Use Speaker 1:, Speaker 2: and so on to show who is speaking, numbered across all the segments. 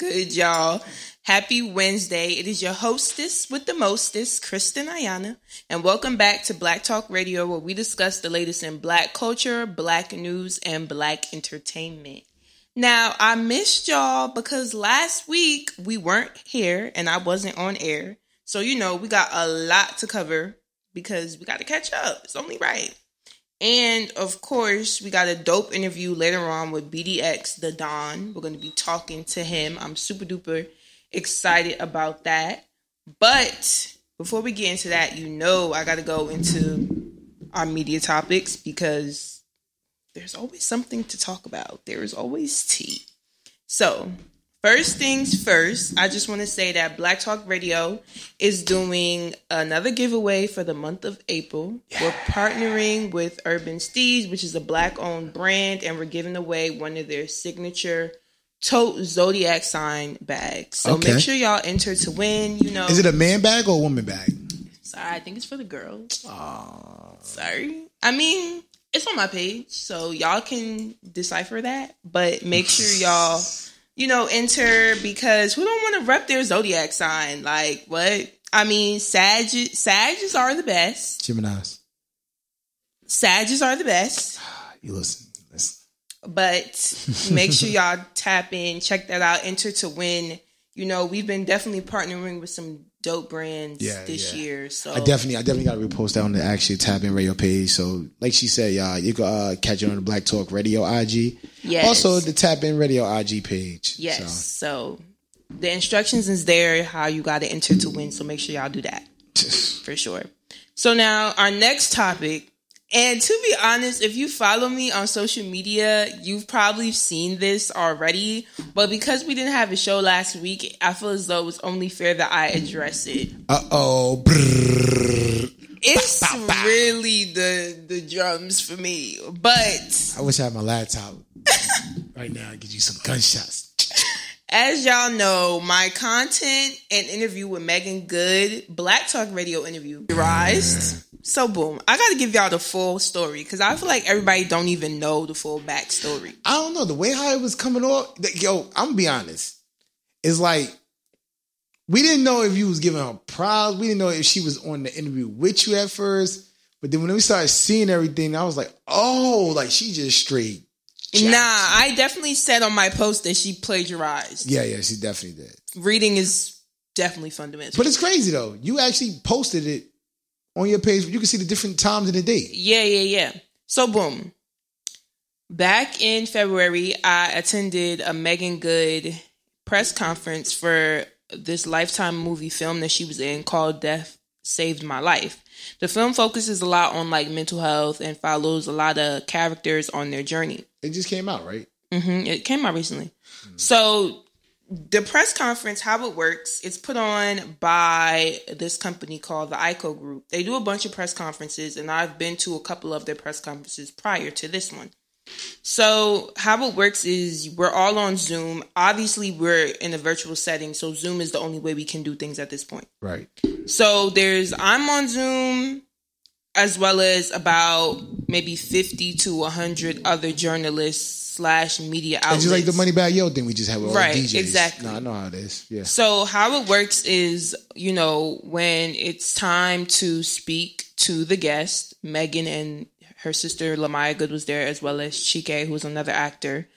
Speaker 1: good, y'all? Happy Wednesday. It is your hostess with the mostest, Kristen Ayana, and welcome back to Black Talk Radio, where we discuss the latest in black culture, black news, and black entertainment. Now, I missed y'all because last week we weren't here and I wasn't on air. So, you know, we got a lot to cover because we got to catch up. It's only right. And of course, we got a dope interview later on with BDX, the Don. We're going to be talking to him. I'm super duper excited about that. But before we get into that, you know, I got to go into our media topics because there's always something to talk about. There is always tea. So, First things first, I just want to say that Black Talk Radio is doing another giveaway for the month of April. Yeah. We're partnering with Urban Steeds, which is a black owned brand, and we're giving away one of their signature tote zodiac sign bags. So okay. make sure y'all enter to win. You know,
Speaker 2: is it a man bag or a woman bag?
Speaker 1: Sorry, I think it's for the girls. Aww. Sorry. I mean, it's on my page, so y'all can decipher that. But make sure y'all you know, enter because who don't want to rep their zodiac sign? Like what? I mean, Sag Sages are the best.
Speaker 2: Gemini's.
Speaker 1: Sages are the best.
Speaker 2: You listen, listen.
Speaker 1: But make sure y'all tap in, check that out, enter to win. You know, we've been definitely partnering with some dope brands yeah, this yeah. year. So
Speaker 2: I definitely, I definitely got to repost that on the actually Tap In Radio page. So, like she said, y'all, you can uh, catch it on the Black Talk Radio IG. Yes. Also, the Tap In Radio IG page.
Speaker 1: Yes. So, so the instructions is there how you got to enter to win. So make sure y'all do that for sure. So now our next topic and to be honest, if you follow me on social media, you've probably seen this already. But because we didn't have a show last week, I feel as though it's only fair that I address it.
Speaker 2: Uh oh.
Speaker 1: It's bah, bah, bah. really the the drums for me. But
Speaker 2: I wish I had my laptop right now. Get you some gunshots.
Speaker 1: As y'all know, my content and interview with Meagan Good, Black Talk Radio interview, rise. So boom, I got to give y'all the full story because I feel like everybody don't even know the full backstory.
Speaker 2: I don't know the way how it was coming off. Yo, I'm gonna be honest. It's like we didn't know if you was giving her props. We didn't know if she was on the interview with you at first. But then when we started seeing everything, I was like, oh, like she just straight.
Speaker 1: Nah, I definitely said on my post that she plagiarized.
Speaker 2: Yeah, yeah, she definitely did.
Speaker 1: Reading is definitely fundamental.
Speaker 2: But it's crazy though. You actually posted it on your page. You can see the different times in the day.
Speaker 1: Yeah, yeah, yeah. So boom. Back in February, I attended a Meagan Good press conference for this lifetime movie film that she was in called Death Saved My Life. The film focuses a lot on like mental health and follows a lot of characters on their journey.
Speaker 2: It just came out, right?
Speaker 1: Mm-hmm. It came out recently. Mm-hmm. So the press conference, how it works, it's put on by this company called the ICO Group. They do a bunch of press conferences, and I've been to a couple of their press conferences prior to this one. So, how it works is we're all on Zoom. Obviously, we're in a virtual setting, so Zoom is the only way we can do things at this point.
Speaker 2: Right.
Speaker 1: So, there's I'm on Zoom as well as about maybe 50 to 100 other journalists slash media outlets.
Speaker 2: It's just like the Moneybagg Yo thing we just had with
Speaker 1: right,
Speaker 2: DJs.
Speaker 1: Exactly.
Speaker 2: No, I know how it is. Yeah.
Speaker 1: So how it works is, you know, when it's time to speak to the guest, Meagan and her sister Lamyia Good was there, as well as Chike, who's another actor.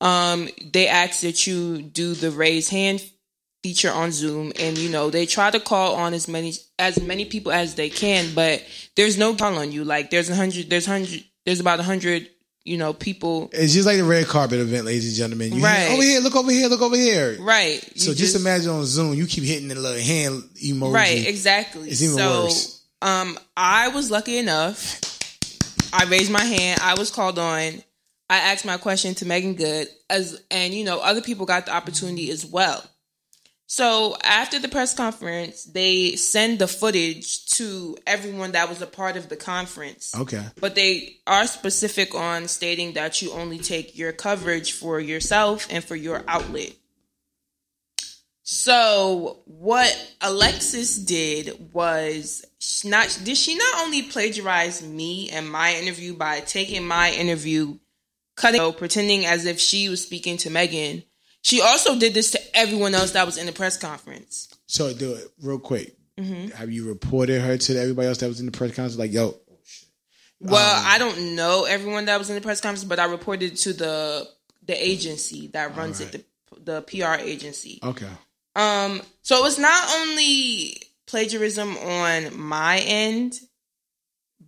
Speaker 1: Um, they ask that you do the raise hand feature on Zoom, and you know they try to call on as many as many people as they can, but there's no call on you. Like there's a hundred, there's hundred, there's about a hundred you know, people.
Speaker 2: It's just like the red carpet event, ladies and gentlemen. You right. over here, look over here, look over here.
Speaker 1: Right.
Speaker 2: You so just, just, imagine on Zoom, you keep hitting the little hand emoji.
Speaker 1: Right, exactly.
Speaker 2: It's even so, worse.
Speaker 1: Um, I was lucky enough. I raised my hand. I was called on. I asked my question to Meagan Good, as and you know, other people got the opportunity as well. So after the press conference, they send the footage to everyone that was a part of the conference.
Speaker 2: Okay.
Speaker 1: But they are specific on stating that you only take your coverage for yourself and for your outlet. So what Alexis did was not did she not only plagiarize me and my interview by taking my interview, cutting, pretending as if she was speaking to Meagan She also did this to everyone else that was in the press conference.
Speaker 2: So do it real quick.
Speaker 1: Mm-hmm.
Speaker 2: Have you reported her to everybody else that was in the press conference? Like, yo,
Speaker 1: Well,
Speaker 2: Um,
Speaker 1: I don't know everyone that was in the press conference, but I reported to the the agency that runs
Speaker 2: Alright.
Speaker 1: it, the the PR agency.
Speaker 2: okay,
Speaker 1: Um, so it was not only plagiarism on my end,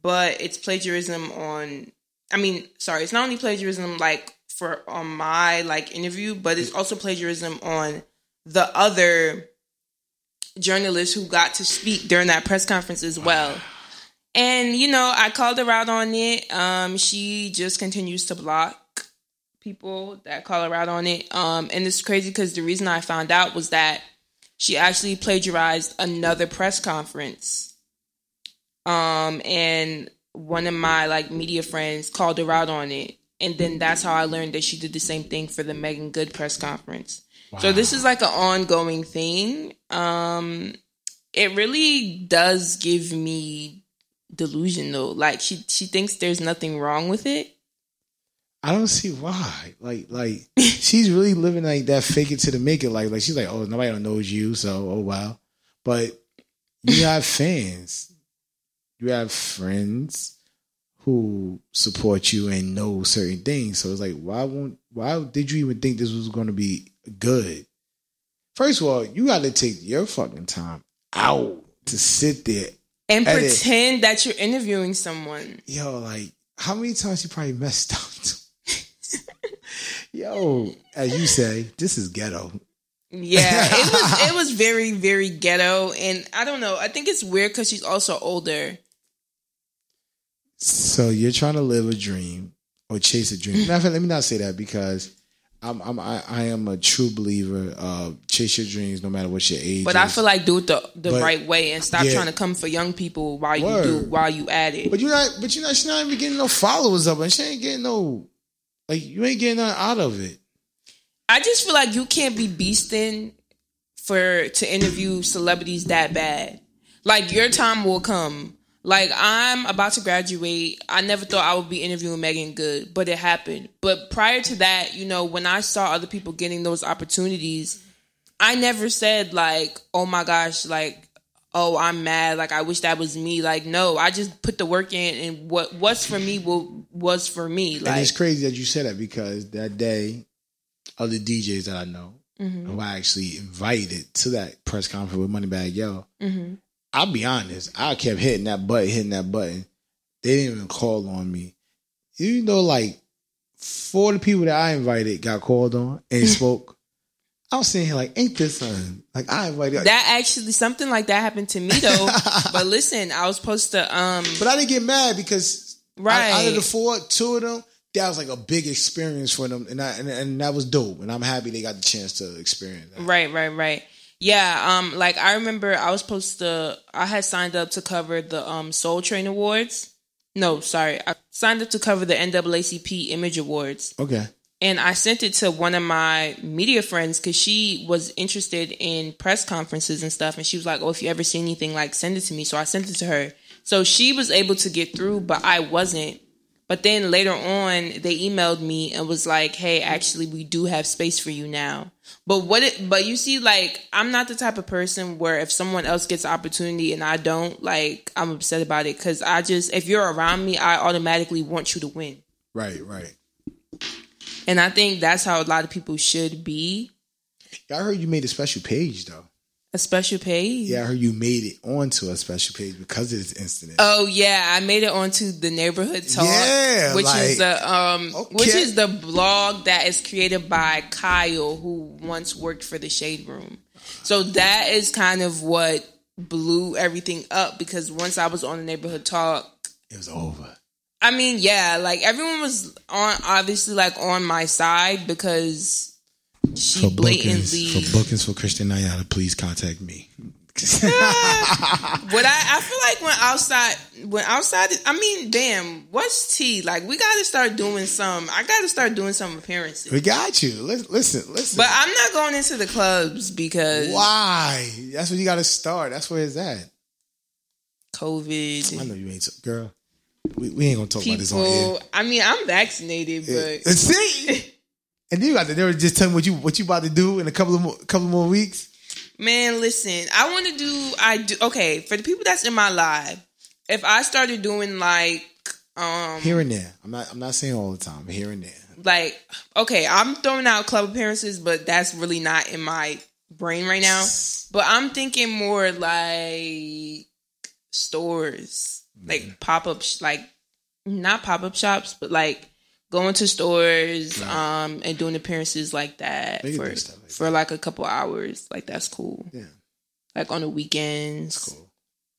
Speaker 1: but it's plagiarism on. I mean, sorry, it's not only plagiarism like for on my like interview, but it's also plagiarism on the other journalists who got to speak during that press conference as well. And you know, I called her out on it. Um, she just continues to block people that call her out on it. Um, and it's crazy because the reason I found out was that she actually plagiarized another press conference. Um, and one of my like media friends called her out on it. And then that's how I learned that she did the same thing for the Meagan Good press conference. So this is like an ongoing thing. Um, it really does give me delusion though. Like she she thinks there's nothing wrong with it.
Speaker 2: I don't see why. Like, like she's really living like that, fake it to the make it. Like, like she's like, oh, nobody don't knows you, so oh wow. But you have fans, you have friends who support you and know certain things. So it's like, why won't? Why did you even think this was going to be good? First of all, you got to take your fucking time out to sit there.
Speaker 1: And pretend that you're interviewing someone.
Speaker 2: Yo, like, how many times you probably messed up? Yo, as you say, this is ghetto.
Speaker 1: Yeah, it was it was very very ghetto, and I don't know. I think it's weird because she's also older.
Speaker 2: So you're trying to live a dream or chase a dream. Matter of fact, let me not say that because I'm, I'm I, I am a true believer of chase your dreams no matter what your age.
Speaker 1: But I feel like do it the the
Speaker 2: But-
Speaker 1: right way and stop
Speaker 2: yeah.
Speaker 1: trying to come for young people while you
Speaker 2: Word.
Speaker 1: do while you at it.
Speaker 2: But you're not. But you're not. She's not even getting no followers up, and she ain't getting no. Like you ain't getting nothing out of it.
Speaker 1: I just feel like you can't be beasting for to interview celebrities that bad. Like your time will come. Like I'm about to graduate. I never thought I would be interviewing Meagan Good, but it happened. But prior to that, you know, when I saw other people getting those opportunities, I never said like, "Oh my gosh, like oh, I'm mad, like I wish that was me." Like no, I just put the work in and what what's for me will was for me.
Speaker 2: and it's crazy that you said that because that day, other DJs that I know
Speaker 1: mhm,
Speaker 2: who I actually invited to that press conference with Moneybagg Yo,
Speaker 1: mhm.
Speaker 2: I'll be honest, I kept hitting that button, hitting that button. They didn't even call on me. You know, like four of the people that I invited got called on and spoke. I was sitting here like, ain't this something? Like I invited
Speaker 1: That actually something like that happened to me though. but listen, I was supposed to um
Speaker 2: But I didn't get mad because
Speaker 1: Right.
Speaker 2: out, out of the four, two of them, that was like a big experience for them, and I, and, and that was dope. And I'm happy they got the chance to experience that.
Speaker 1: right, right, right. Yeah, um like I remember I was supposed to I had signed up to cover the um Soul Train Awards. No, sorry. I signed up to cover the NAACP Image Awards.
Speaker 2: Okay,
Speaker 1: And I sent it to one of my media friends because she was interested in press conferences and stuff. And she was like, Oh, if you ever see anything, like send it to me. So I sent it to her. So she was able to get through, but I wasn't. But then later on, they emailed me and was like, Hey, actually, we do have space for you now. But what it, but you see, like, I'm not the type of person where if someone else gets opportunity and I don't, like, I'm upset about it. Cause I just, if you're around me, I automatically want you to win.
Speaker 2: right, right.
Speaker 1: And I think that's how a lot of people should be.
Speaker 2: I heard you made a special page though.
Speaker 1: A special page.
Speaker 2: Yeah, I heard you made it onto a special page because of this incident.
Speaker 1: Oh yeah, I made it onto the neighborhood talk,
Speaker 2: Yeah,
Speaker 1: which is the um, which is the blog that is created by Kyle, who once worked for the Shade Room. So that is kind of what blew everything up because once I was on the neighborhood talk,
Speaker 2: it was over.
Speaker 1: I mean, yeah, like everyone was on obviously like on my side because she blatantly
Speaker 2: bookings, for bookings for Christian Ayana, please contact me.
Speaker 1: What I, I feel like when outside when outside I mean damn what's tea like we got to start doing some I got to start doing some appearances
Speaker 2: we got you. Listen, listen. listen.
Speaker 1: but I'm not going into the clubs because
Speaker 2: Why? That's where you got to start. That's where it's at.
Speaker 1: COVID.
Speaker 2: I know you ain't, so- girl. We, we ain't gonna talk about this on
Speaker 1: people I mean I'm vaccinated but
Speaker 2: see, And then you got to never just tell me what you what you about to do in a couple of more, couple more weeks.
Speaker 1: Man, listen, I want to do. I do. Okay, for the people that's in my live, if I started doing like um
Speaker 2: here and there, I'm not I'm not saying all the time, here and there.
Speaker 1: Like, okay, I'm throwing out club appearances, but that's really not in my brain right now. But I'm thinking more like stores, mm-hmm. like pop up, sh- like not pop up shops, but like going to stores um and doing appearances like that for like for that. like a couple hours. Like that's cool.
Speaker 2: Yeah.
Speaker 1: Like on the weekends.
Speaker 2: That's cool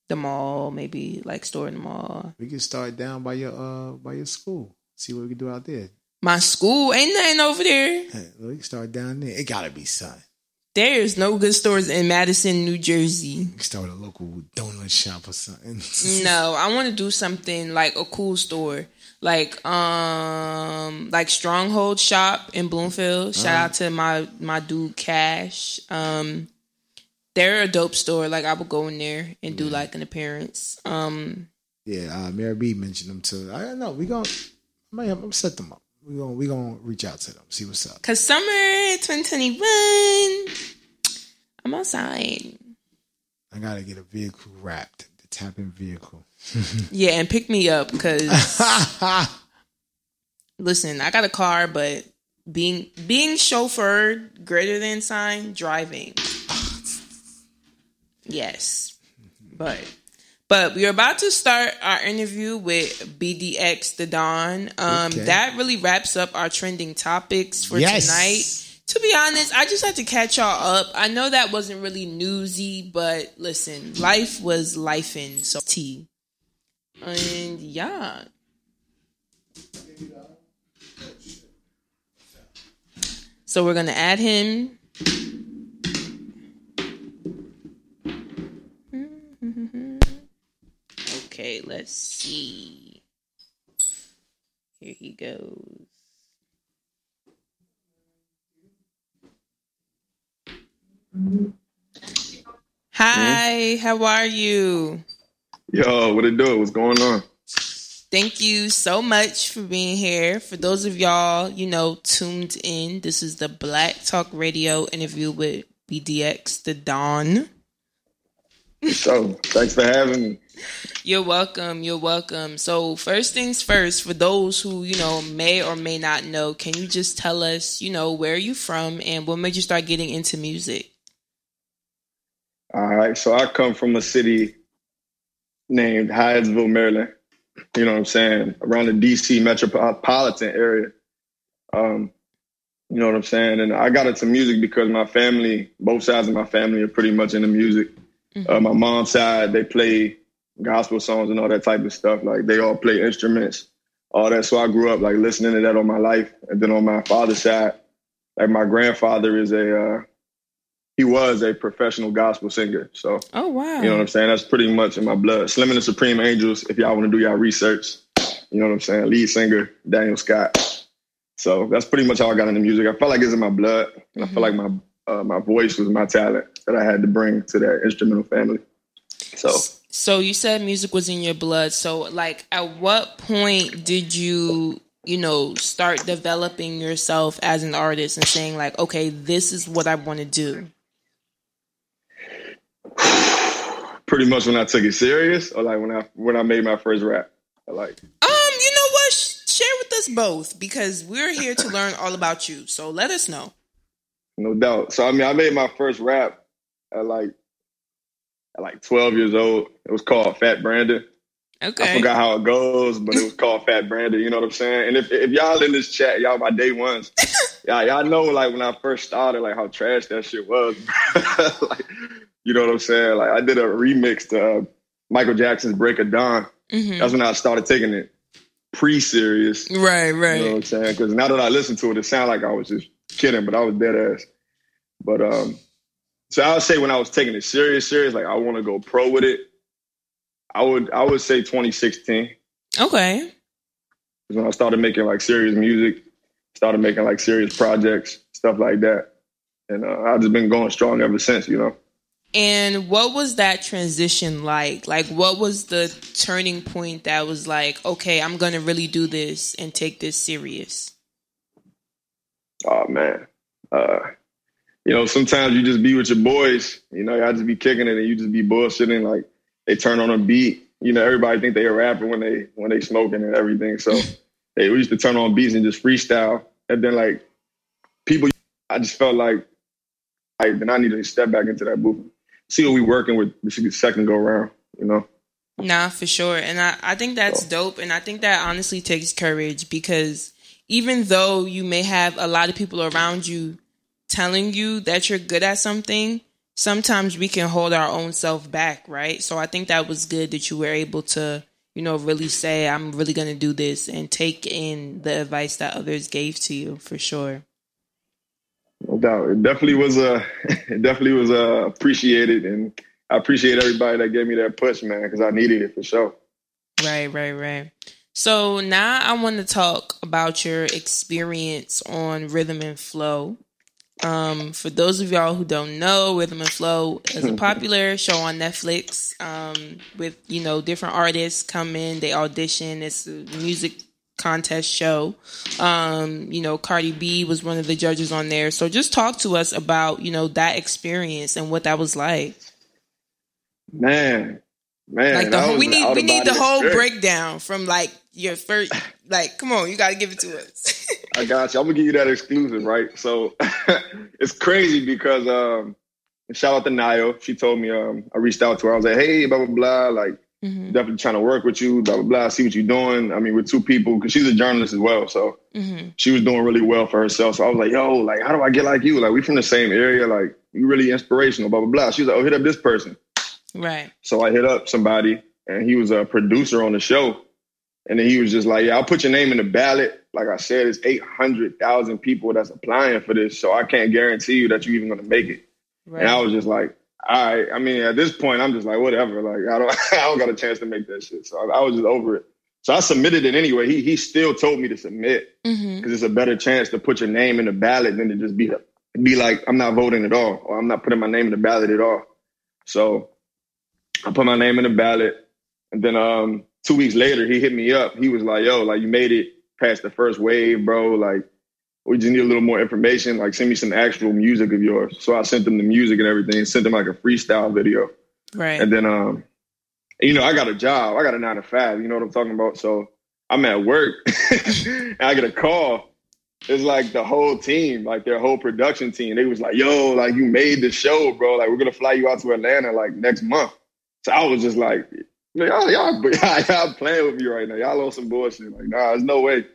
Speaker 1: the mall, maybe like store in the mall.
Speaker 2: We can start down by your uh by your school. See what we can do out there.
Speaker 1: My school ain't nothing over there.
Speaker 2: Hey, we can start down there. It gotta be something.
Speaker 1: There's no good stores in Madison, New Jersey.
Speaker 2: We start a local donut shop or something.
Speaker 1: no, I want to do something like a cool store, like um, like Stronghold Shop in Bloomfield. Shout uh-huh. out to my my dude Cash. Um, they're a dope store. Like I would go in there and do like an appearance. Um,
Speaker 2: yeah, uh, Mary B mentioned them too. I don't know. We gonna I might have, set them up. We gonna we gonna reach out to them, see what's up.
Speaker 1: Cause summer 2021, I'm outside.
Speaker 2: I gotta get a vehicle wrapped, the Tap In vehicle.
Speaker 1: yeah, and pick me up because listen, I got a car, but being being chauffeured greater than sign driving Yes. But but we're about to start our interview with BDX the Don. Um okay. that really wraps up our trending topics for yes. tonight. To be honest, I just had to catch y'all up. I know that wasn't really newsy, but listen, life was lifing, so T. And yeah. So we're gonna add him Okay, let's see. Here he goes. Hi, how are you?
Speaker 3: Yo, what it do? What's going on?
Speaker 1: Thank you so much for being here. For those of y'all, you know, tuned in, this is the Black Talk Radio interview with BDX the Don.
Speaker 3: So, thanks for having me.
Speaker 1: You're welcome. You're welcome. So, first things first, for those who, you know, may or may not know, can you just tell us, you know, where are you from and what made you start getting into music?
Speaker 3: All right. So, I come from a city named Hyattsville, Maryland. You know what I'm saying? Around the DC metropolitan area. Um, you know what I'm saying? And I got into music because my family, both sides of my family, are pretty much into music. Mm-hmm. Uh, my mom's side, they play gospel songs and all that type of stuff. Like they all play instruments, all that. So I grew up like listening to that all my life. And then on my father's side, like my grandfather is a uh, he was a professional gospel singer. So
Speaker 1: oh wow,
Speaker 3: you know what I'm saying? That's pretty much in my blood. Slim and the Supreme Angels. If y'all want to do y'all research, you know what I'm saying. Lead singer Daniel Scott. So that's pretty much how I got into music. I felt like it's in my blood, and mm-hmm. I felt like my uh, my voice was my talent that I had to bring to that instrumental family. So
Speaker 1: so you said music was in your blood. So like at what point did you, you know, start developing yourself as an artist and saying like, okay, this is what I want to do?
Speaker 3: Pretty much when I took it serious or like when I when I made my first rap. like
Speaker 1: Um, you know what? Share with us both because we're here to learn all about you. So let us know.
Speaker 3: No doubt. So I mean I made my first rap at like at like 12 years old. It was called Fat Brandon.
Speaker 1: Okay.
Speaker 3: I forgot how it goes, but it was called Fat Brandon. You know what I'm saying? And if, if y'all in this chat, y'all my day ones, y'all, y'all know like when I first started, like how trash that shit was. like, you know what I'm saying? Like I did a remix to uh, Michael Jackson's Break of Dawn. Mm-hmm. That's when I started taking it pre-serious.
Speaker 1: Right, right.
Speaker 3: You know what I'm saying? Because now that I listen to it, it sounded like I was just kidding, but I was dead ass. But um, so I would say when I was taking it serious, serious, like I want to go pro with it. I would I would say 2016.
Speaker 1: Okay.
Speaker 3: When I started making like serious music, started making like serious projects, stuff like that, and uh, I've just been going strong ever since. You know.
Speaker 1: And what was that transition like? Like, what was the turning point that was like, okay, I'm gonna really do this and take this serious?
Speaker 3: Oh man. Uh, you know, sometimes you just be with your boys, you know, I just be kicking it and you just be bullshitting, like they turn on a beat. You know, everybody think they a rapper when they when they smoking and everything. So hey, we used to turn on beats and just freestyle. And then like people I just felt like like then I needed to step back into that booth, see what we working with the second go around, you know.
Speaker 1: Nah, for sure. And I, I think that's so. dope. And I think that honestly takes courage because even though you may have a lot of people around you telling you that you're good at something, sometimes we can hold our own self back, right? So I think that was good that you were able to, you know, really say, I'm really going to do this and take in the advice that others gave to you for sure.
Speaker 3: No doubt. It definitely was a, uh, it definitely was uh, appreciated. And I appreciate everybody that gave me that push, man, because I needed it for sure.
Speaker 1: Right, right, right. So now I want to talk about your experience on Rhythm and Flow. Um, for those of y'all who don't know, Rhythm and Flow is a popular show on Netflix. Um, with you know different artists come in, they audition. It's a music contest show. Um, you know, Cardi B was one of the judges on there. So just talk to us about you know that experience and what that was like.
Speaker 3: Man, man,
Speaker 1: like the, whole, we need we need the whole breakdown from like your first. Like, come on, you got to give it to us.
Speaker 3: I got you. I'm gonna give you that exclusive, right? So it's crazy because um, shout out to Nayo. She told me um, I reached out to her. I was like, hey, blah blah blah. Like, mm-hmm. definitely trying to work with you. Blah blah blah. See what you're doing. I mean, with two people because she's a journalist as well. So mm-hmm. she was doing really well for herself. So I was like, yo, like, how do I get like you? Like, we from the same area. Like, you really inspirational. Blah blah blah. She was like, oh, hit up this person.
Speaker 1: Right.
Speaker 3: So I hit up somebody, and he was a producer on the show. And then he was just like, "Yeah, I'll put your name in the ballot." Like I said, it's eight hundred thousand people that's applying for this, so I can't guarantee you that you're even going to make it. Right. And I was just like, "All right." I mean, at this point, I'm just like, "Whatever." Like I don't, I don't got a chance to make that shit. So I, I was just over it. So I submitted it anyway. He he still told me to submit because mm-hmm. it's a better chance to put your name in the ballot than to just be be like, "I'm not voting at all," or "I'm not putting my name in the ballot at all." So I put my name in the ballot, and then um, two weeks later, he hit me up. He was like, "Yo, like you made it past the first wave, bro. Like we just need a little more information. Like send me some actual music of yours." So I sent them the music and everything. Sent them like a freestyle video.
Speaker 1: Right.
Speaker 3: And then um, you know, I got a job. I got a nine to five. You know what I'm talking about? So I'm at work, and I get a call. It's like the whole team, like their whole production team. They was like, "Yo, like you made the show, bro. Like we're gonna fly you out to Atlanta like next month." So I was just like, y'all, y'all, y'all playing with me right now. Y'all on some bullshit. Like, nah, there's no way.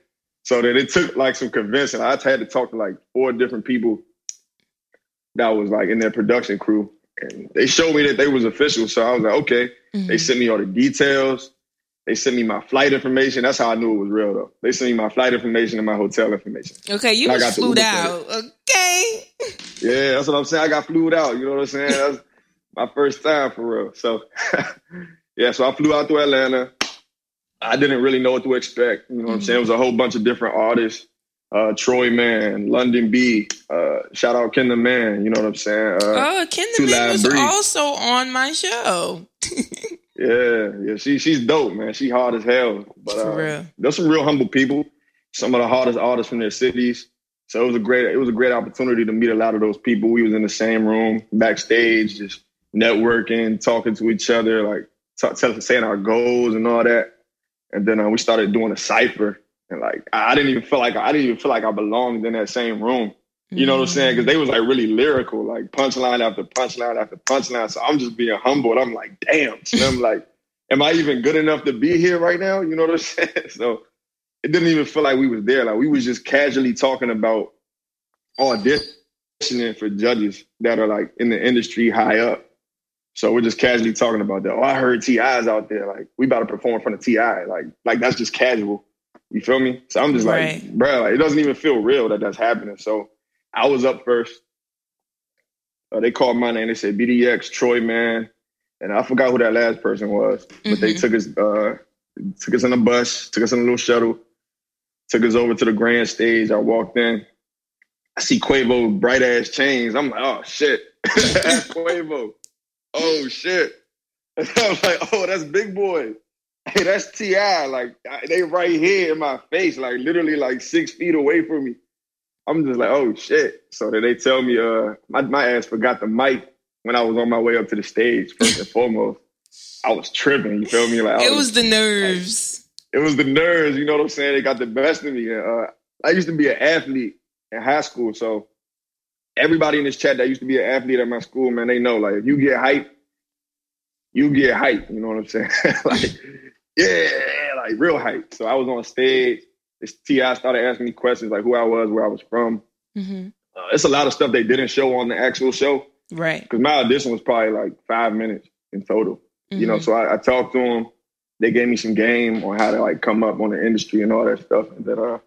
Speaker 3: So that it took like some convincing. I had to talk to like four different people that was like in their production crew. And they showed me that they was official. So I was like, okay. Mm-hmm. They sent me all the details. They sent me my flight information. That's how I knew it was real though. They sent me my flight information and my hotel information.
Speaker 1: Okay, you got flew out. Okay.
Speaker 3: Yeah, that's what I'm saying. I got flew out. You know what I'm saying? That's, my first time for real. So yeah, so I flew out to Atlanta. I didn't really know what to expect. You know what mm-hmm. I'm saying? It was a whole bunch of different artists. Uh, Troy Man, London B, uh, shout out Ken the Man, you know what I'm saying? Uh,
Speaker 1: oh, Ken the Man was also on my show.
Speaker 3: yeah, yeah, she she's dope, man. She hard as hell. But uh, there's some real humble people, some of the hardest artists from their cities. So it was a great it was a great opportunity to meet a lot of those people. We was in the same room, backstage, just networking, talking to each other, like talk, saying our goals and all that. And then uh, we started doing a cipher, and like I, I, didn't even feel like I didn't even feel like I belonged in that same room. You know what I'm saying? Because they was like really lyrical, like punchline after punchline after punchline. So I'm just being humble. I'm like, damn. So I'm like, am I even good enough to be here right now? You know what I'm saying? So it didn't even feel like we was there. Like we was just casually talking about auditioning for judges that are like in the industry high up. So we're just casually talking about that. Oh, I heard T.I.'s out there. Like, we about to perform in front of T.I. Like, like that's just casual. You feel me? So I'm just right. like, bro, like, it doesn't even feel real that that's happening. So I was up first. Uh, they called my name. They said BDX, Troy, man. And I forgot who that last person was. But mm-hmm. they took us, uh, took us on a bus, took us on a little shuttle, took us over to the grand stage. I walked in. I see Quavo bright ass chains. I'm like, oh shit. Quavo oh shit. I'm like, oh, that's Big Boi. Hey, that's T.I. Like they right here in my face, like literally like six feet away from me. I'm just like, oh shit. So then they tell me, uh, my, my ass forgot the mic when I was on my way up to the stage, first and foremost. I was tripping, you feel me? Like
Speaker 1: It was the nerves.
Speaker 3: it was the nerves, you know what I'm saying? They got the best of me. Uh, I used to be an athlete in high school, so everybody in this chat that used to be an athlete at my school, man, they know like if you get hype, you get hype. You know what I'm saying? like, yeah, like real hype. So I was on stage. This T.I. started asking me questions like who I was, where I was from.
Speaker 1: hmm
Speaker 3: Uh, it's a lot of stuff they didn't show on the actual show
Speaker 1: Right.
Speaker 3: because my audition was probably like five minutes in total. You know,
Speaker 1: Mhm.
Speaker 3: so I, I talked to them. They gave me some game on how to like come up on the industry and all that stuff. And that uh,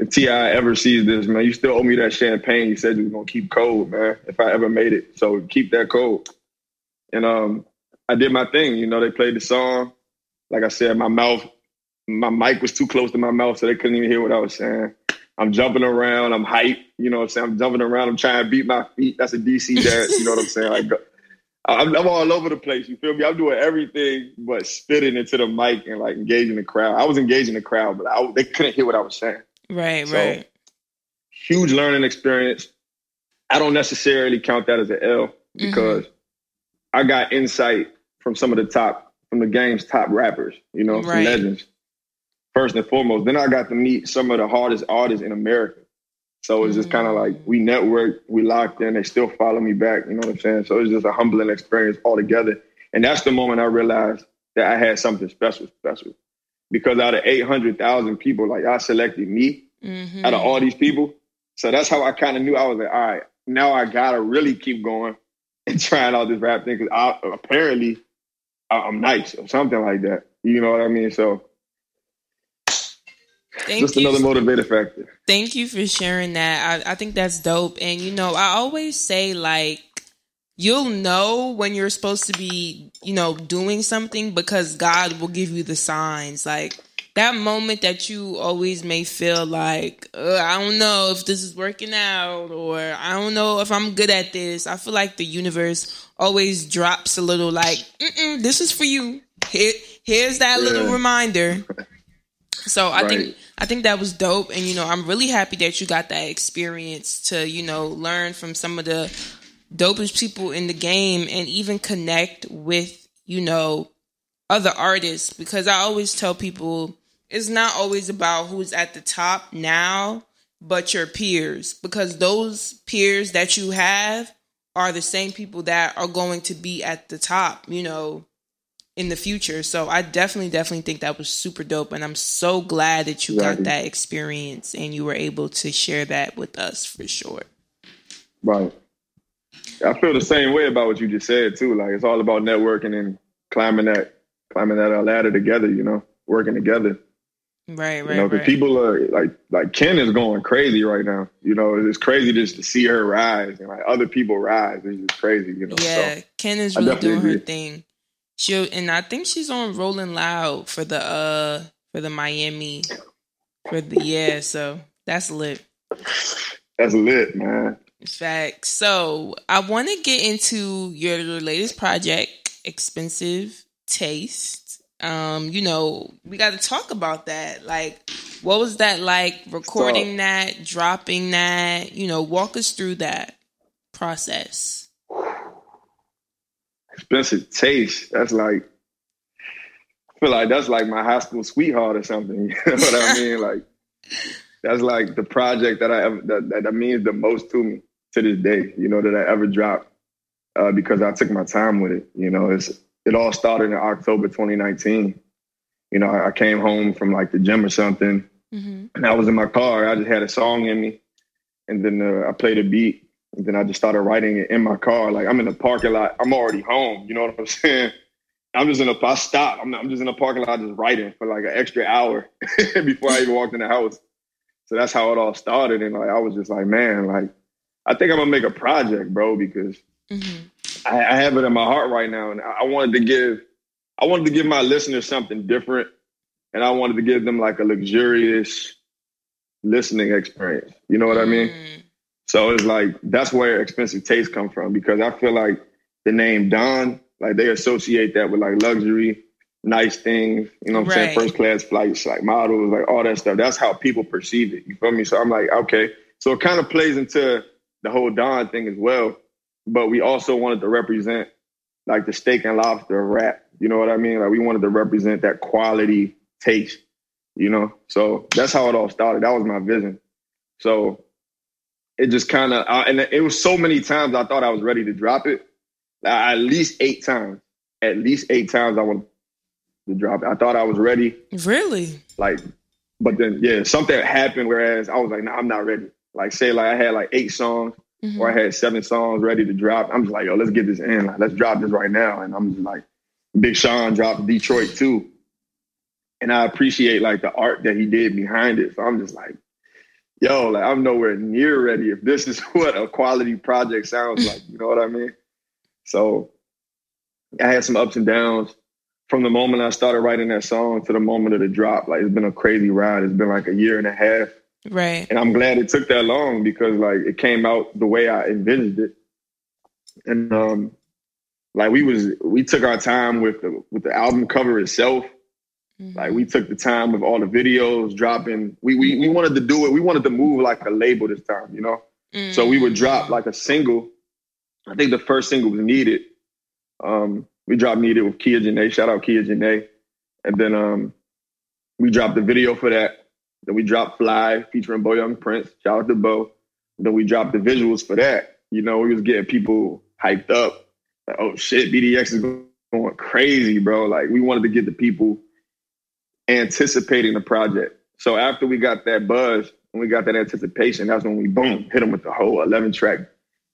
Speaker 3: if T.I. ever sees this, man, you still owe me that champagne. You said you were gonna keep cold, man. If I ever made it, so keep that cold. And um, I did my thing. You know, they played the song. Like I said, my mouth, my mic was too close to my mouth, so they couldn't even hear what I was saying. I'm jumping around. I'm hype. You know what I'm saying? I'm jumping around. I'm trying to beat my feet. That's a DC dance. You know what I'm saying? Like, I'm, I'm all over the place. You feel me? I'm doing everything but spitting into the mic and like engaging the crowd. I was engaging the crowd, but I, they couldn't hear what I was saying.
Speaker 1: Right.
Speaker 3: So-
Speaker 1: Right.
Speaker 3: Huge learning experience. I don't necessarily count that as an L mm-hmm. because I got insight from some of the top, from the game's top rappers, you know,
Speaker 1: Right.
Speaker 3: legends, first and foremost. Then I got to meet some of the hardest artists in America. So it's just mm-hmm. kind of like we networked, we locked in, they still follow me back, you know what I'm saying? So it's just a humbling experience altogether. And that's the moment I realized that I had something special, special. Because out of 800,000 people, like I selected me
Speaker 1: Mhm.
Speaker 3: out of all these people. So that's how I kind of knew I was like, all right, now I gotta really keep going and trying out this rap thing because apparently I'm nice or something like that. You know what I mean? So
Speaker 1: Thank
Speaker 3: just
Speaker 1: you.
Speaker 3: another motivator factor.
Speaker 1: Thank you for sharing that. I, I think that's dope. And you know, I always say like you'll know when you're supposed to be, you know, doing something because God will give you the signs. Like that moment that you always may feel like I don't know if this is working out or I don't know if I'm good at this. I feel like the universe always drops a little like, Mm-mm, this is for you. Here, here's that little reminder. So I think I think that was dope, and you know I'm really happy that you got that experience to you know learn from some of the dopest people in the game, and even connect with you know other artists because I always tell people it's not always about who's at the top now, but your peers because those peers that you have are the same people that are going to be at the top, you know, in the future. So I definitely, definitely think that was super dope. And I'm so glad that you got that experience and you were able to share that with us for sure.
Speaker 3: Right. I feel the same way about what you just said too. Like it's all about networking and climbing that climbing that uh, ladder together. You know, working together.
Speaker 1: Right,
Speaker 3: You
Speaker 1: right,
Speaker 3: know, because
Speaker 1: right.
Speaker 3: people are like like Ken is going crazy right now. You know, it's crazy just to see her rise and like other people rise. It's just crazy. You know.
Speaker 1: yeah,
Speaker 3: So,
Speaker 1: Ken is really doing her thing. She and I think she's on Rolling Loud for the uh for the Miami for the yeah. So that's lit.
Speaker 3: that's lit, man.
Speaker 1: Facts. So I want to get into your latest project, Expensive Taste. Um, you know, we got to talk about that. Like, what was that like recording that, dropping that? You know, walk us through that process.
Speaker 3: Expensive taste. That's like I feel like that's like my high school sweetheart or something. You know what I mean? Like that's like the project that I ever that, that, that means the most to me to this day, you know, that I ever dropped. Uh, because I took my time with it. You know, it's it all started in October 2019. You know, I, I came home from like the gym or something,
Speaker 1: Mm-hmm.
Speaker 3: and I was in my car. I just had a song in me, and then uh, I played a beat, and then I just started writing it in my car. Like I'm in the parking lot. I'm already home. You know what I'm saying? I'm just in a. I stop. I'm, I'm just in a parking lot, just writing for like an extra hour before I even walked in the house. So that's how it all started. And like I was just like, man, like I think I'm gonna make a project, bro, because
Speaker 1: Mm-hmm.
Speaker 3: I, I have it in my heart right now, and I I wanted to give, I wanted to give my listeners something different, and I wanted to give them like a luxurious listening experience. You know what I mean?
Speaker 1: Mm-hmm.
Speaker 3: So it's like that's where expensive taste come from because I feel like the name Don, like they associate that with like luxury, nice things. You know what I'm saying? First class flights, like models, like all that stuff. That's how people perceive it. You feel me? So I'm like, okay, So it kind of plays into the whole Don thing as well. But we also wanted to represent like the steak and lobster rap. You know what I mean? Like we wanted to represent that quality taste, you know? So that's how it all started. That was my vision. So it just kind of, uh, and it was so many times I thought I was ready to drop it. at least eight times. At least eight times I wanted to drop it. I thought I was ready.
Speaker 1: Really?
Speaker 3: Like, but then, yeah, something happened whereas I was like, no, nah, I'm not ready. Like, say, like I had like eight songs mm-hmm. or I had seven songs ready to drop. I'm just like, yo, let's get this in. Like, let's drop this right now. And I'm just like, Big Sean dropped Detroit 2. And I appreciate like the art that he did behind it. So I'm just like, yo, like I'm nowhere near ready if this is what a quality project sounds like. You know what I mean? So I had some ups and downs from the moment I started writing that song to the moment of the drop. Like it's been a crazy ride. It's been like a year and a half.
Speaker 1: Right.
Speaker 3: And I'm glad it took that long because like it came out the way I envisioned it. And um like we was we took our time with the with the album cover itself. Mm-hmm. Like we took the time with all the videos dropping. We, we we wanted to do it. We wanted to move like a label this time, you know. Mm-hmm. So we would drop like a single. I think the first single was Needed. Um, we dropped Needed with Kia Janae. Shout out Kia Janae. And then um, we dropped the video for that. Then we dropped Fly featuring Bo Young Prince. Shout out to Bo. Then we dropped the visuals for that. You know, we was getting people hyped up. Like, oh shit, BDX is going crazy, bro. Like we wanted to get the people anticipating the project. So after we got that buzz, and we got that anticipation, that's when we boom hit them with the whole eleven track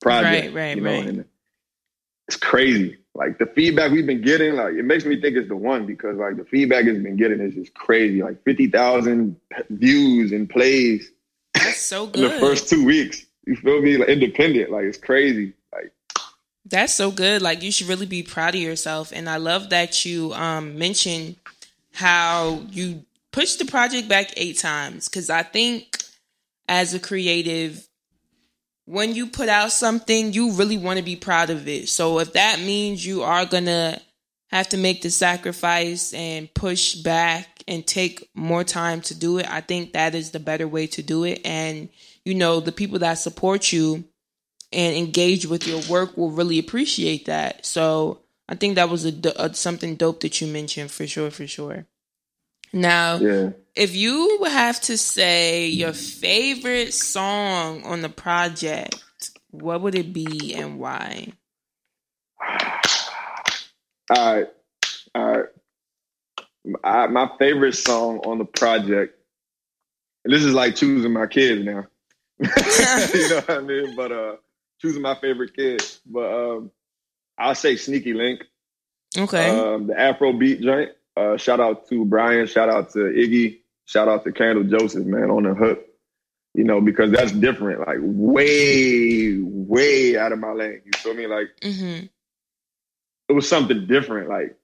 Speaker 3: project.
Speaker 1: Right, right, you know? right. And
Speaker 3: it's crazy. Like the feedback we've been getting, like it makes me think it's the one because like the feedback has been getting is just crazy. Like fifty thousand views and plays.
Speaker 1: That's so good.
Speaker 3: in the first two weeks, you feel me? Like independent, like it's crazy. Like
Speaker 1: that's so good. Like you should really be proud of yourself. And I love that you um mentioned how you pushed the project back eight times because I think as a creative, when you put out something, you really want to be proud of it. So if that means you are gonna have to make the sacrifice and push back and take more time to do it, I think that is the better way to do it. And you know, the people that support you and engage with your work will really appreciate that. So I think that was a, a, something dope that you mentioned for sure, for sure. Now,
Speaker 3: yeah.
Speaker 1: If you have to say your favorite song on the project, what would it be and why?
Speaker 3: All right, all right. I, my favorite song on the project, and this is like choosing my kids now. you know what I mean? But uh, choosing my favorite kid. But um, I'll say Sneaky Link.
Speaker 1: Okay.
Speaker 3: Um, the Afro beat joint. Uh, shout out to Brian. Shout out to Iggy. Shout out to Candle Joseph, man, on the hook. You know, because that's different. Like way, way out of my lane. You feel me? Like
Speaker 1: mm-hmm.
Speaker 3: it was something different. Like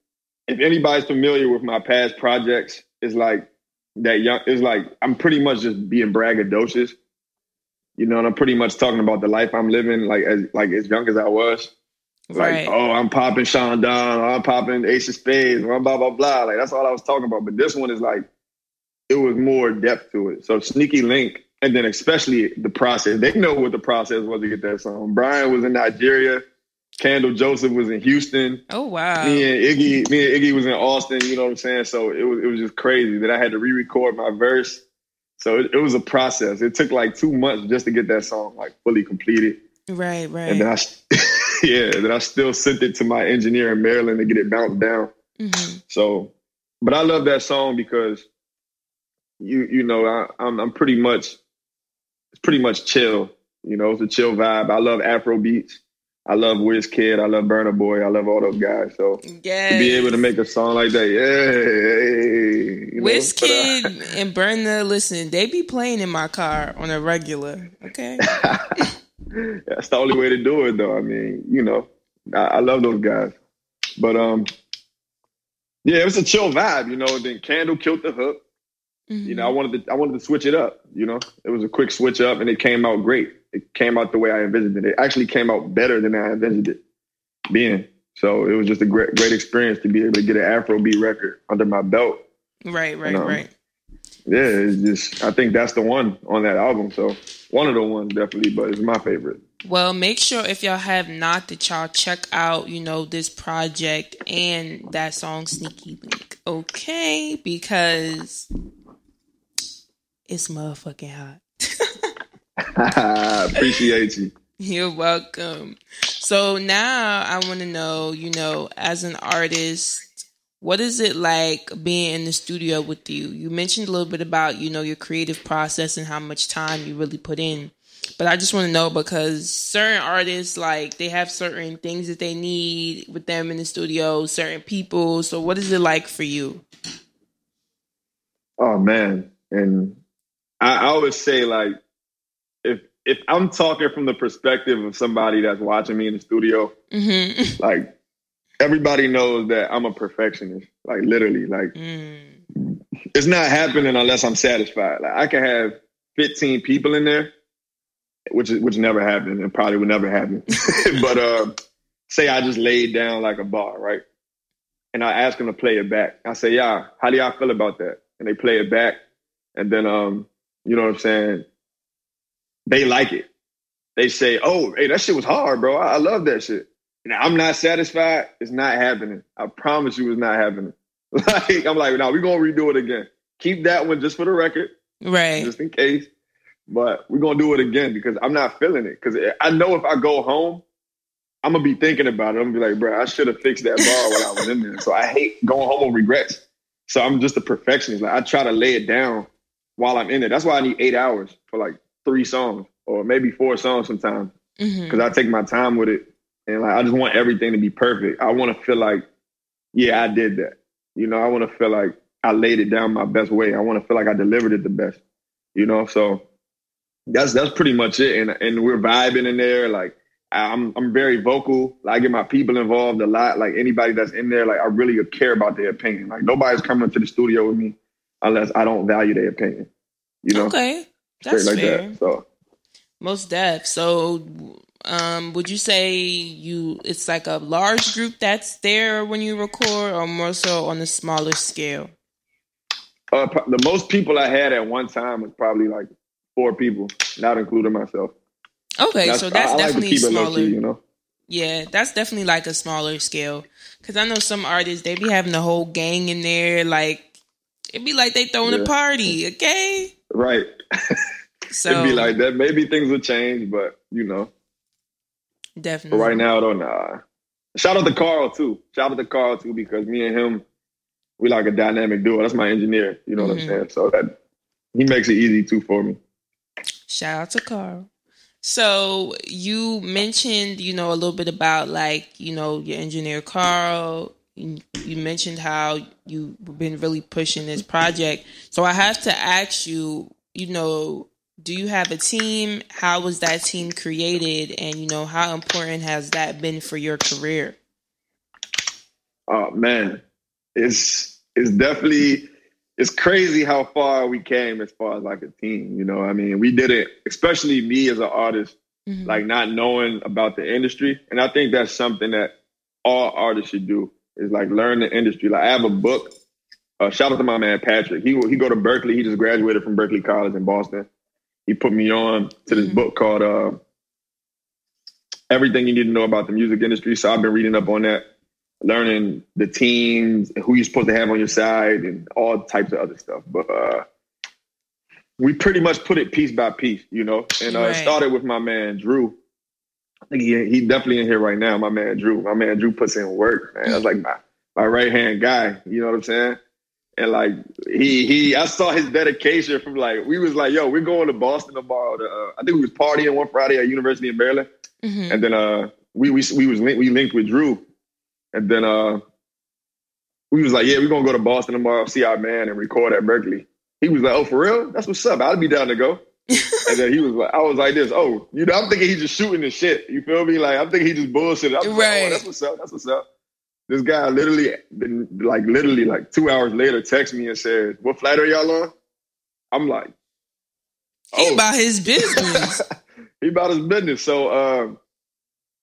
Speaker 3: if anybody's familiar with my past projects, it's like that young. It's like I'm pretty much just being braggadocious. You know, and I'm pretty much talking about the life I'm living, like as like as young as I was. Like, oh, I'm popping Sean Don, I'm popping Ace of Spades, blah, blah, blah, blah. Like, that's all I was talking about. But this one is like, it was more depth to it. So, Sneaky Link, and then especially the process. They know what the process was to get that song. Brian was in Nigeria. Candle Joseph was in Houston.
Speaker 1: Oh wow!
Speaker 3: Me and Iggy, me and Iggy was in Austin. You know what I'm saying? So it was it was just crazy that I had to re-record my verse. So it, it was a process. It took like two months just to get that song like fully completed.
Speaker 1: Right, right.
Speaker 3: And then I, yeah, then I still sent it to my engineer in Maryland to get it bounced down.
Speaker 1: Mm-hmm.
Speaker 3: So, but I love that song because you you know I, I'm I'm pretty much it's pretty much chill. You know, it's a chill vibe. I love Afro beats. I love Wizkid. I love Burna Boy. I love all those guys. So
Speaker 1: yes.
Speaker 3: to be able to make a song like that, yeah.
Speaker 1: You know, Wizkid uh, and Burna, listen, they be playing in my car on a regular. Okay.
Speaker 3: That's the only way to do it, though. I mean, you know, I, I love those guys. But um, yeah, it was a chill vibe, you know. Then Candle killed the hook. Mm-hmm. You know, I wanted to I wanted to switch it up. You know, it was a quick switch up, and it came out great. It came out the way I envisioned it. It actually came out better than I envisioned it being. So it was just a great great experience to be able to get an Afrobeat record under my belt.
Speaker 1: Right, right, and, um, right.
Speaker 3: yeah, it's just I think that's the one on that album. So one of the ones definitely, but it's my favorite.
Speaker 1: Well, make sure if y'all have not that y'all check out, you know, this project and that song Sneaky Link. Okay? Because it's motherfucking
Speaker 3: hot. Appreciate you.
Speaker 1: You're welcome. So now I want to know, you know, as an artist, what is it like being in the studio with you? You mentioned a little bit about, you know, your creative process and how much time you really put in. But I just want to know because certain artists like they have certain things that they need with them in the studio, certain people. So what is it like for you?
Speaker 3: Oh man. And I, I always say like if if I'm talking from the perspective of somebody that's watching me in the studio, mm-hmm. like everybody knows that I'm a perfectionist. Like literally, like mm. it's not happening unless I'm satisfied. Like I can have 15 people in there which which never happened and probably would never happen. but uh, say I just laid down like a bar, right? And I ask them to play it back. I say, "Yeah, how do y'all feel about that?" And they play it back, and then um, you know what I'm saying? They like it. They say, "Oh, hey, that shit was hard, bro. I, I love that shit." Now I'm not satisfied. It's not happening. I promise you, it's not happening. Like I'm like, no, we're gonna redo it again. Keep that one just for the record,
Speaker 1: right?
Speaker 3: Just in case. But we're gonna do it again because I'm not feeling it. Because I know if I go home, I'm gonna be thinking about it. I'm gonna be like, bro, I should have fixed that bar while I was in there. So I hate going home with regrets. So I'm just a perfectionist. Like I try to lay it down while I'm in it. That's why I need eight hours for like three songs or maybe four songs sometimes. Because mm-hmm. I take my time with it and like I just want everything to be perfect. I want to feel like, yeah, I did that. You know, I want to feel like I laid it down my best way. I want to feel like I delivered it the best. You know, so that's that's pretty much it. And and we're vibing in there. Like I'm I'm very vocal. Like, I get my people involved a lot. Like anybody that's in there, like I really care about their opinion. Like nobody's coming to the studio with me unless I don't value their opinion. You know?
Speaker 1: Okay. That's like fair. That, so most deaf. So um would you say you it's like a large group that's there when you record or more so on a smaller scale?
Speaker 3: Uh, the most people I had at one time was probably like four people, not including myself.
Speaker 1: Okay, that's, so that's I, I definitely like smaller. Key, you know. Yeah, that's definitely like a smaller scale. Cause I know some artists they be having the whole gang in there, like it'd be like they throwing yeah. a party. Okay,
Speaker 3: right. so it'd be like that. Maybe things will change, but you know,
Speaker 1: definitely.
Speaker 3: But right now, though, nah. Shout out to Carl too. Shout out to Carl too because me and him, we like a dynamic duo. That's my engineer. You know mm-hmm. what I'm mm-hmm. saying? So that he makes it easy too for me.
Speaker 1: Shout out to Carl. So you mentioned, you know, a little bit about like, you know, your engineer Carl. You, you mentioned how you've been really pushing this project. So I have to ask you, you know, do you have a team? How was that team created? And, you know, how important has that been for your career?
Speaker 3: Oh man, it's it's definitely it's crazy how far we came as far as like a team. You know, I mean, we did it, especially me as an artist, mm-hmm. like not knowing about the industry. And I think that's something that all artists should do is like learn the industry. Like I have a book. Uh, shout out to my man Patrick. He he go to Berklee. He just graduated from Berklee College in Boston. He put me on to this mm-hmm. book called uh, "Everything You Need to Know About the Music Industry." So I've been reading up on that learning the teams, who you're supposed to have on your side, and all types of other stuff. But uh, we pretty much put it piece by piece, you know. And uh, right. started with my man Drew. I think he he definitely in here right now. My man Drew. My man Drew puts in work, man. That's like my my right hand guy. You know what I'm saying? And like he he, I saw his dedication from like we was like, yo, we're going to Boston tomorrow. To, uh, I think we was partying one Friday at University of Maryland, mm-hmm. and then uh we we we was linked, we linked with Drew, and then uh, we was like, yeah, we're gonna go to Boston tomorrow, see our man, and record at Berklee. He was like, oh, for real? That's what's up. I'd be down to go. And then he was like, I was like this. Oh, you know, I'm thinking he's just shooting the shit. You feel me? Like I'm thinking he just bullshit. I'm right. Like, oh, that's what's up. That's what's up. This guy literally, like literally, like two hours later, texts me and says, "What flight are y'all on?" I'm like,
Speaker 1: oh. he about his business.
Speaker 3: he about his business. So, um,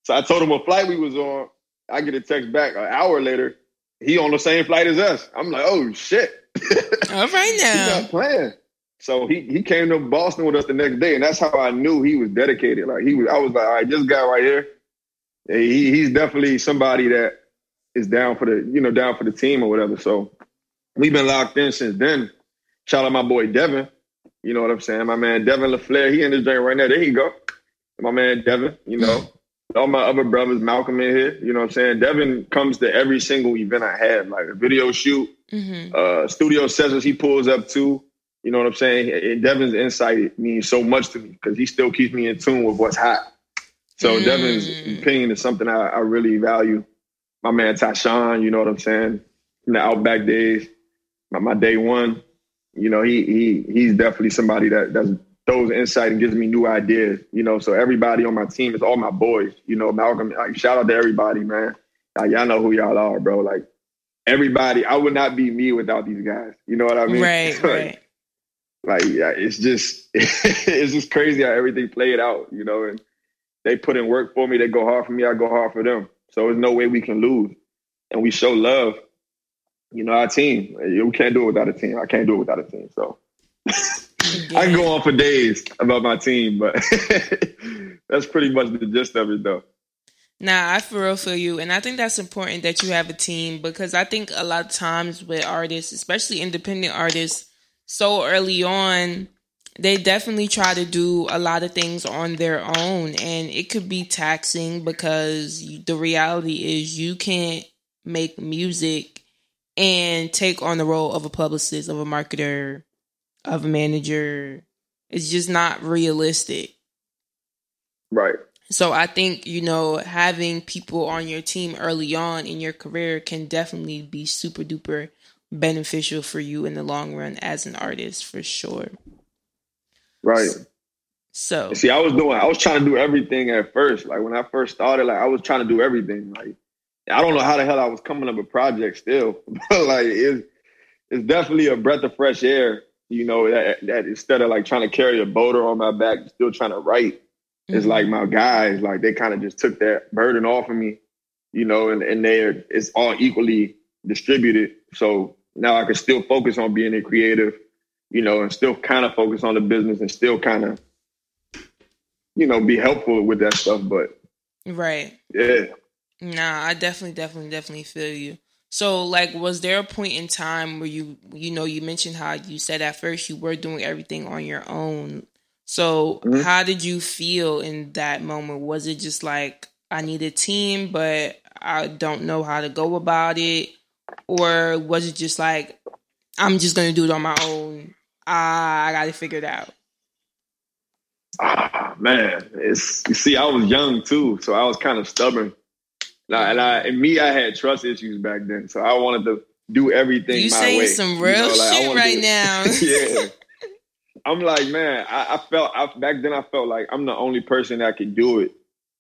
Speaker 3: so I told him what flight we was on, I get a text back an hour later. He on the same flight as us. I'm like, oh shit.
Speaker 1: All right now.
Speaker 3: He's not playing. So he he came to Boston with us the next day, and that's how I knew he was dedicated. Like he was, I was like, all right, this guy right here, he, he's definitely somebody that is down for the you know down for the team or whatever. So we've been locked in since then. Shout out my boy Devin. You know what I'm saying? My man Devin LaFleur, he in this joint right now. There you go. My man Devin, you know. All my other brothers, Malcolm in here, you know what I'm saying? Devin comes to every single event I have, like a video shoot, mm-hmm. uh, studio sessions he pulls up to. You know what I'm saying? And Devin's insight means so much to me because he still keeps me in tune with what's hot. So mm. Devin's opinion is something I, I, really value. My man Tyshawn, you know what I'm saying? From the Outback days, my, my day one, you know, he he he's definitely somebody that that throws insight and gives me new ideas. You know, so everybody on my team is all my boys. You know, Malcolm. Like, shout out to everybody, man. Like, y'all know who y'all are, bro. Like everybody, I would not be me without these guys. You know what I mean?
Speaker 1: Right, like, right.
Speaker 3: Like, yeah, it's just it's just crazy how everything played out. You know, and they put in work for me. They go hard for me. I go hard for them. So there's no way we can lose, and we show love you know, our team. We can't do it without a team. I can't do it without a team. So I can go on for days about my team, but that's pretty much the gist of it, though.
Speaker 1: Nah, I for real feel you, and I think that's important that you have a team because I think a lot of times with artists, especially independent artists, so early on, they definitely try to do a lot of things on their own, and it could be taxing because the reality is you can't make music and take on the role of a publicist, of a marketer, of a manager. It's just not realistic.
Speaker 3: Right.
Speaker 1: So I think, you know, having people on your team early on in your career can definitely be super duper beneficial for you in the long run as an artist for sure.
Speaker 3: Right.
Speaker 1: So
Speaker 3: see, I was doing I was trying to do everything at first. Like when I first started, like I was trying to do everything. Like I don't know how the hell I was coming up with projects still, but like it's it's definitely a breath of fresh air. You know that, that instead of like trying to carry a boulder on my back, still trying to write. Mm-hmm. It's like my guys, like they kind of just took that burden off of me, you know, and and they're it's all equally distributed. So now I can still focus on being a creative, you know, and still kind of focus on the business and still kind of, you know, be helpful with that stuff. But
Speaker 1: right,
Speaker 3: yeah,
Speaker 1: Nah, I definitely, definitely, definitely feel you. So, like, was there a point in time where you, you know, you mentioned how you said at first you were doing everything on your own. So, mm-hmm. how did you feel in that moment? Was it just like I need a team, but I don't know how to go about it, or was it just like I'm just gonna do it on my own? Ah, I got to figure it out.
Speaker 3: Ah, man, it's you see, I was young too, so I was kind of stubborn. And I and me, I had trust issues back then, so I wanted to do everything.
Speaker 1: You
Speaker 3: my
Speaker 1: saying
Speaker 3: way.
Speaker 1: some real you know, like, shit right now?
Speaker 3: yeah. I'm like, man, I, I felt I, back then. I felt like I'm the only person that could do it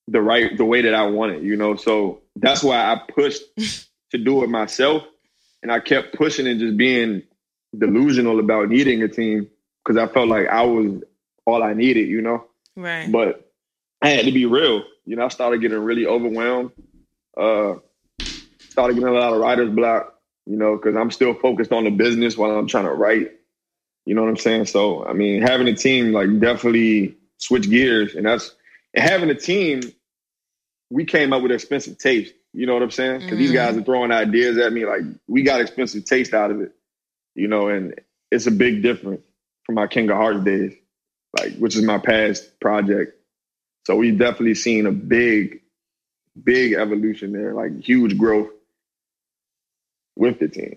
Speaker 3: the right the way that I want it. You know, so that's why I pushed to do it myself, and I kept pushing and just being delusional about needing a team because I felt like I was all I needed. You know,
Speaker 1: right?
Speaker 3: But I had to be real. You know, I started getting really overwhelmed uh, started getting a lot of writer's block, you know, because I'm still focused on the business while I'm trying to write. You know what I'm saying? So, I mean, having a team like definitely switch gears, and that's and having a team. We came up with expensive taste. You know what I'm saying? Because mm-hmm. these guys are throwing ideas at me like we got expensive taste out of it. You know, and it's a big difference from my King of Hearts days, like which is my past project. So we definitely seen a big big evolution there, like huge growth with the team.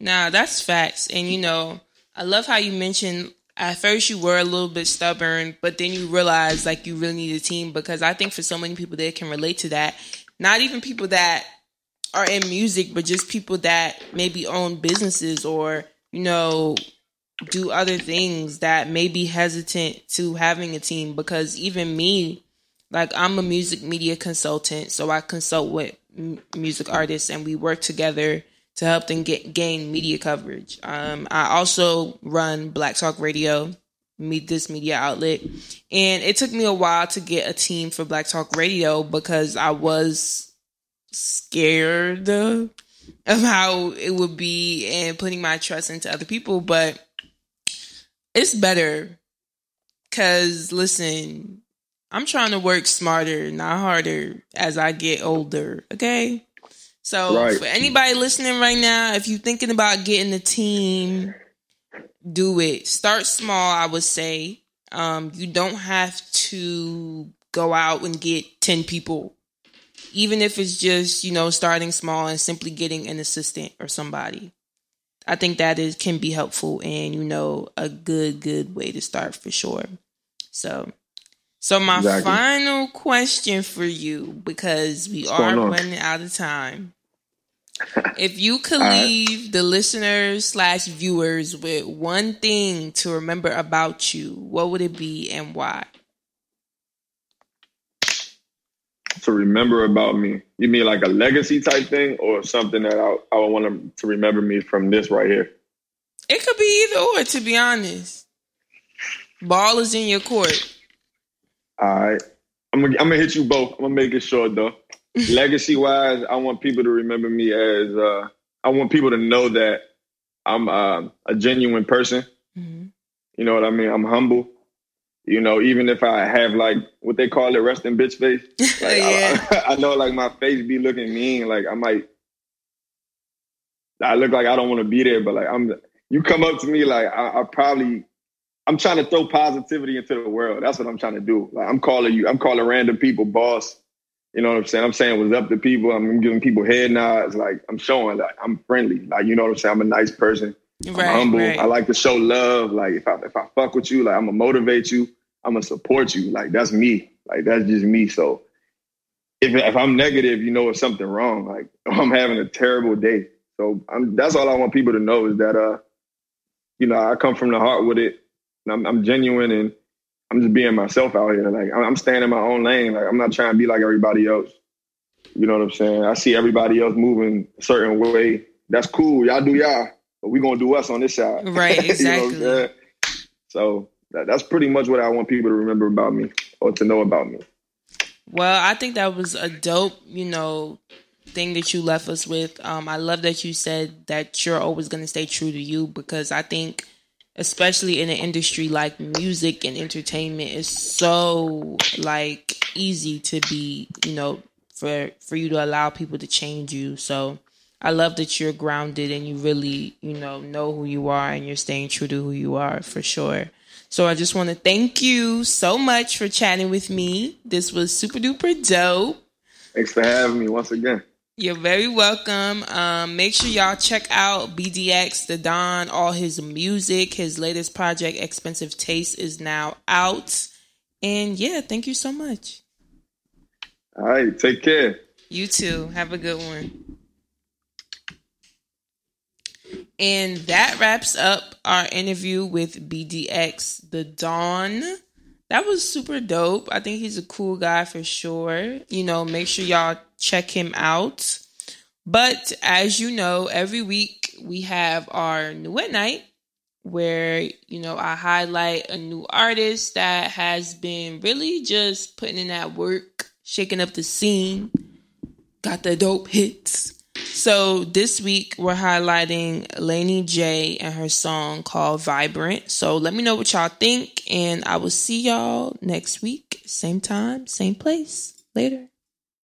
Speaker 1: Nah, that's facts. And you know, I love how you mentioned at first you were a little bit stubborn, but then you realized like you really need a team because I think for so many people that can relate to that. Not even people that are in music, but just people that maybe own businesses or, you know, do other things that may be hesitant to having a team because even me like I'm a music media consultant, so I consult with music artists and we work together to help them get gain media coverage. Um, I also run Black Talk Radio, meet this media outlet, and it took me a while to get a team for Black Talk Radio because I was scared of how it would be and putting my trust into other people, but it's better cuz listen, I'm trying to work smarter, not harder as I get older, okay? So
Speaker 3: Right.
Speaker 1: for anybody listening right now, if you're thinking about getting a team, do it. Start small, I would say. Um, you don't have to go out and get 10 people. Even if it's just, you know, starting small and simply getting an assistant or somebody. I think that is can be helpful and you know a good good way to start for sure. So so my
Speaker 3: Exactly.
Speaker 1: final question for you because we are running out of time. If you could
Speaker 3: All right.
Speaker 1: leave the listeners slash viewers with one thing to remember about you, what would it be and why?
Speaker 3: to remember about me. You mean like a legacy type thing, or something that I I would want them to remember me from this right here?
Speaker 1: It could be either or, to be honest. Ball is in your court.
Speaker 3: All right, I'm gonna I'm gonna hit you both. I'm gonna make it short though. Legacy wise, I want people to remember me as uh, I want people to know that I'm uh, a genuine person.
Speaker 1: Mhm.
Speaker 3: You know what I mean? I'm humble. You know, even if I have like what they call it, resting bitch face. Like,
Speaker 1: yeah.
Speaker 3: I, I know like my face be looking mean. Like I might, I look like I don't want to be there, but like I'm. You come up to me like I, I probably. I'm trying to throw positivity into the world. That's what I'm trying to do. Like I'm calling you. I'm calling random people boss. You know what I'm saying? I'm saying what's up to people. I'm giving people head nods. Like I'm showing like I'm friendly. Like you know what I'm saying? I'm a nice person. I'm
Speaker 1: right,
Speaker 3: humble.
Speaker 1: right.
Speaker 3: I like to show love. Like if I if I fuck with you, like I'm gonna motivate you. I'm gonna support you. Like that's me. Like that's just me. So if if I'm negative, you know it's something wrong. Like I'm having a terrible day. So I'm that's all I want people to know is that uh, you know, I come from the heart with it. And I'm, I'm genuine and I'm just being myself out here. Like I'm staying in my own lane. Like I'm not trying to be like everybody else. You know what I'm saying? I see everybody else moving a certain way. That's cool. Y'all do y'all, but we gonna do us on this side.
Speaker 1: Right,
Speaker 3: You know
Speaker 1: exactly.
Speaker 3: so that, that's pretty much what I want people to remember about me or to know about me.
Speaker 1: Well, I think that was a dope, you know, thing that you left us with. Um, I love that you said that you're always going to stay true to you because I think, especially in an industry like music and entertainment, is so like easy to be, you know, for for you to allow people to change you. So I love that you're grounded and you really, you know, know who you are and you're staying true to who you are for sure. So I just want to thank you so much for chatting with me. This was super duper dope.
Speaker 3: Thanks for having me once again.
Speaker 1: You're very welcome. Um, make sure y'all check out BDX, the Don, all his music. His latest project, Expensive Taste, is now out. And yeah, thank you so much.
Speaker 3: All right, take care.
Speaker 1: You too. Have a good one. And that wraps up our interview with BDX The Don That was super dope. I think he's a cool guy for sure. You know, make sure y'all check him out. But as you know, every week we have our new at night where, you know, I highlight a new artist that has been really just putting in that work, shaking up the scene, got the dope hits. So this week we're highlighting Lainey J and her song called Vibrant. So let me know what y'all think, and I will see y'all next week, same time, same place. Later.